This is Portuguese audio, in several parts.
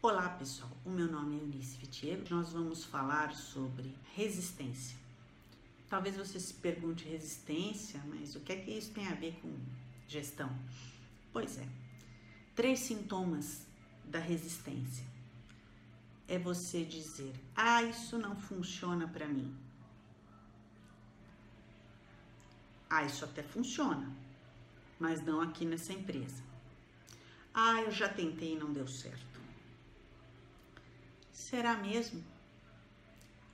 Olá pessoal, o meu nome é Eunice Vitiero. Nós vamos falar sobre resistência. Talvez você se pergunte resistência, mas o que é que isso tem a ver com gestão? Pois é, três sintomas da resistência. É você dizer: "Ah, isso não funciona para mim". Ah, isso até funciona, mas não aqui nessa empresa. Ah, eu já tentei e não deu certo. Será mesmo?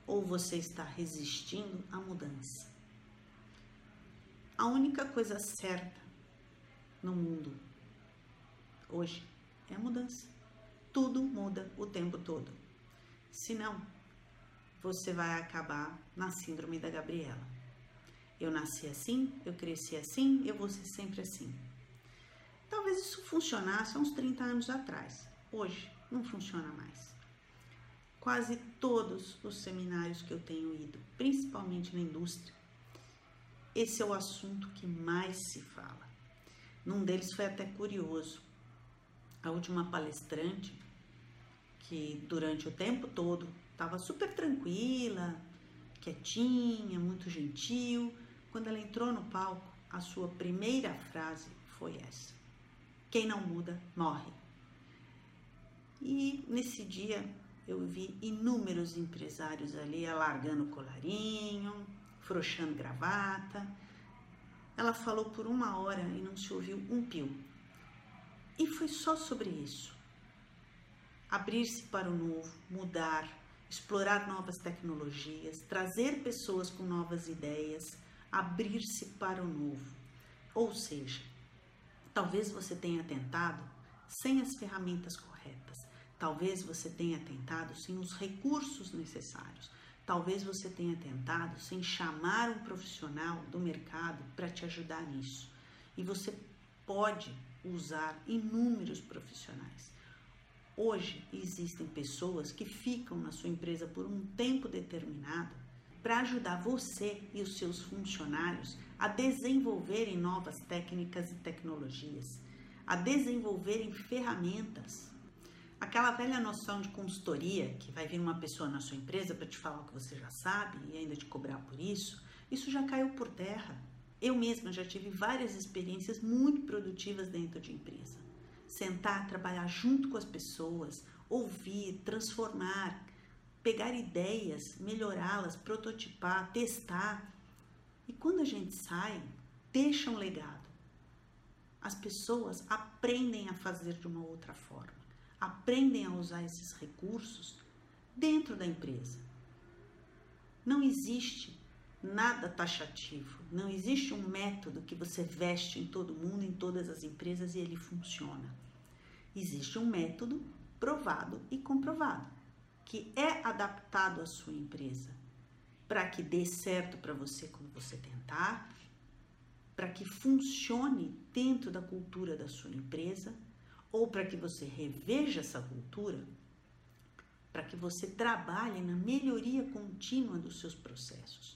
Ou você está resistindo à mudança? A única coisa certa no mundo hoje é a mudança. Tudo muda o tempo todo. Senão, você vai acabar na síndrome da Gabriela. Eu nasci assim, eu cresci assim, eu vou ser sempre assim. Talvez isso funcionasse há uns 30 anos atrás. Hoje não funciona mais. Quase todos os seminários que eu tenho ido, principalmente na indústria, esse é o assunto que mais se fala. Num deles foi até curioso. A última palestrante, que durante o tempo todo estava super tranquila, quietinha, muito gentil, quando ela entrou no palco, a sua primeira frase foi essa: Quem não muda, morre. E nesse dia eu vi inúmeros empresários ali alargando o colarinho, frouxando gravata. Ela falou por uma hora e não se ouviu um pio. E foi só sobre isso. Abrir-se para o novo, mudar, explorar novas tecnologias, trazer pessoas com novas ideias abrir-se para o novo. Ou seja, talvez você tenha tentado sem as ferramentas corretas, talvez você tenha tentado sem os recursos necessários, talvez você tenha tentado sem chamar um profissional do mercado para te ajudar nisso. E você pode usar inúmeros profissionais. Hoje existem pessoas que ficam na sua empresa por um tempo determinado para ajudar você e os seus funcionários a desenvolverem novas técnicas e tecnologias, a desenvolverem ferramentas. Aquela velha noção de consultoria, que vai vir uma pessoa na sua empresa para te falar o que você já sabe e ainda te cobrar por isso, isso já caiu por terra. Eu mesma já tive várias experiências muito produtivas dentro de empresa. Sentar, trabalhar junto com as pessoas, ouvir, transformar, pegar ideias, melhorá-las, prototipar, testar. E quando a gente sai, deixa um legado. As pessoas aprendem a fazer de uma outra forma, aprendem a usar esses recursos dentro da empresa. Não existe nada taxativo, não existe um método que você veste em todo mundo, em todas as empresas e ele funciona. Existe um método provado e comprovado que é adaptado à sua empresa, para que dê certo para você quando você tentar, para que funcione dentro da cultura da sua empresa, ou para que você reveja essa cultura, para que você trabalhe na melhoria contínua dos seus processos.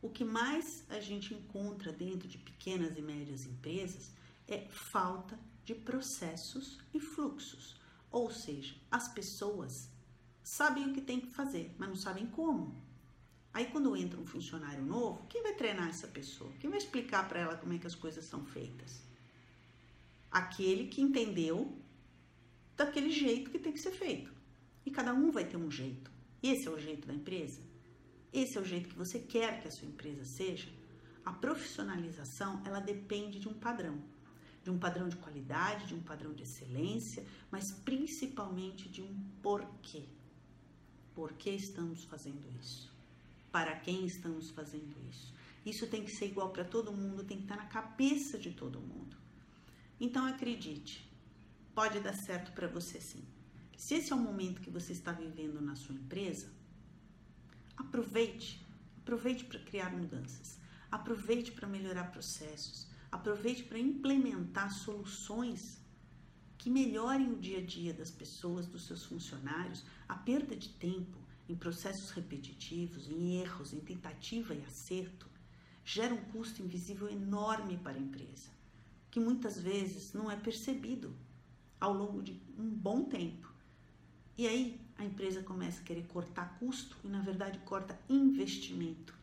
O que mais a gente encontra dentro de pequenas e médias empresas é falta de processos e fluxos, ou seja, as pessoas sabem o que tem que fazer, mas não sabem como. Aí quando entra um funcionário novo, quem vai treinar essa pessoa? Quem vai explicar para ela como é que as coisas são feitas? Aquele que entendeu daquele jeito que tem que ser feito. E cada um vai ter um jeito. Esse é o jeito da empresa? Esse é o jeito que você quer que a sua empresa seja? A profissionalização, ela depende de um padrão. De um padrão de qualidade, de um padrão de excelência, mas principalmente de um porquê. Por que estamos fazendo isso? Para quem estamos fazendo isso? Isso tem que ser igual para todo mundo, tem que estar na cabeça de todo mundo. Então acredite, pode dar certo para você sim. Se esse é o momento que você está vivendo na sua empresa, aproveite, aproveite para criar mudanças, aproveite para melhorar processos, aproveite para implementar soluções que melhorem o dia a dia das pessoas, dos seus funcionários, a perda de tempo em processos repetitivos, em erros, em tentativa e acerto, gera um custo invisível enorme para a empresa, que muitas vezes não é percebido ao longo de um bom tempo. E aí a empresa começa a querer cortar custo e, na verdade, corta investimento.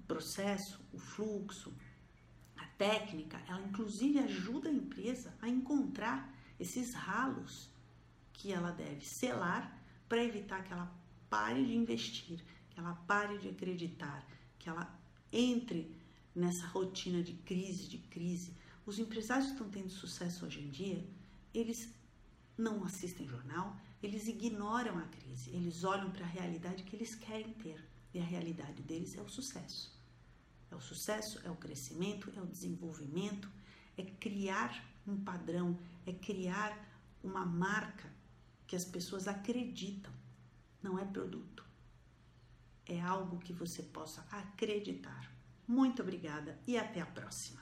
O processo, o fluxo, técnica, ela inclusive ajuda a empresa a encontrar esses ralos que ela deve selar para evitar que ela pare de investir, que ela pare de acreditar, que ela entre nessa rotina de crise, de crise. Os empresários que estão tendo sucesso hoje em dia, eles não assistem jornal, eles ignoram a crise, eles olham para a realidade que eles querem ter. E a realidade deles é o sucesso. É o sucesso, é o crescimento, é o desenvolvimento, é criar um padrão, é criar uma marca que as pessoas acreditam. Não é produto. É algo que você possa acreditar. Muito obrigada e até a próxima.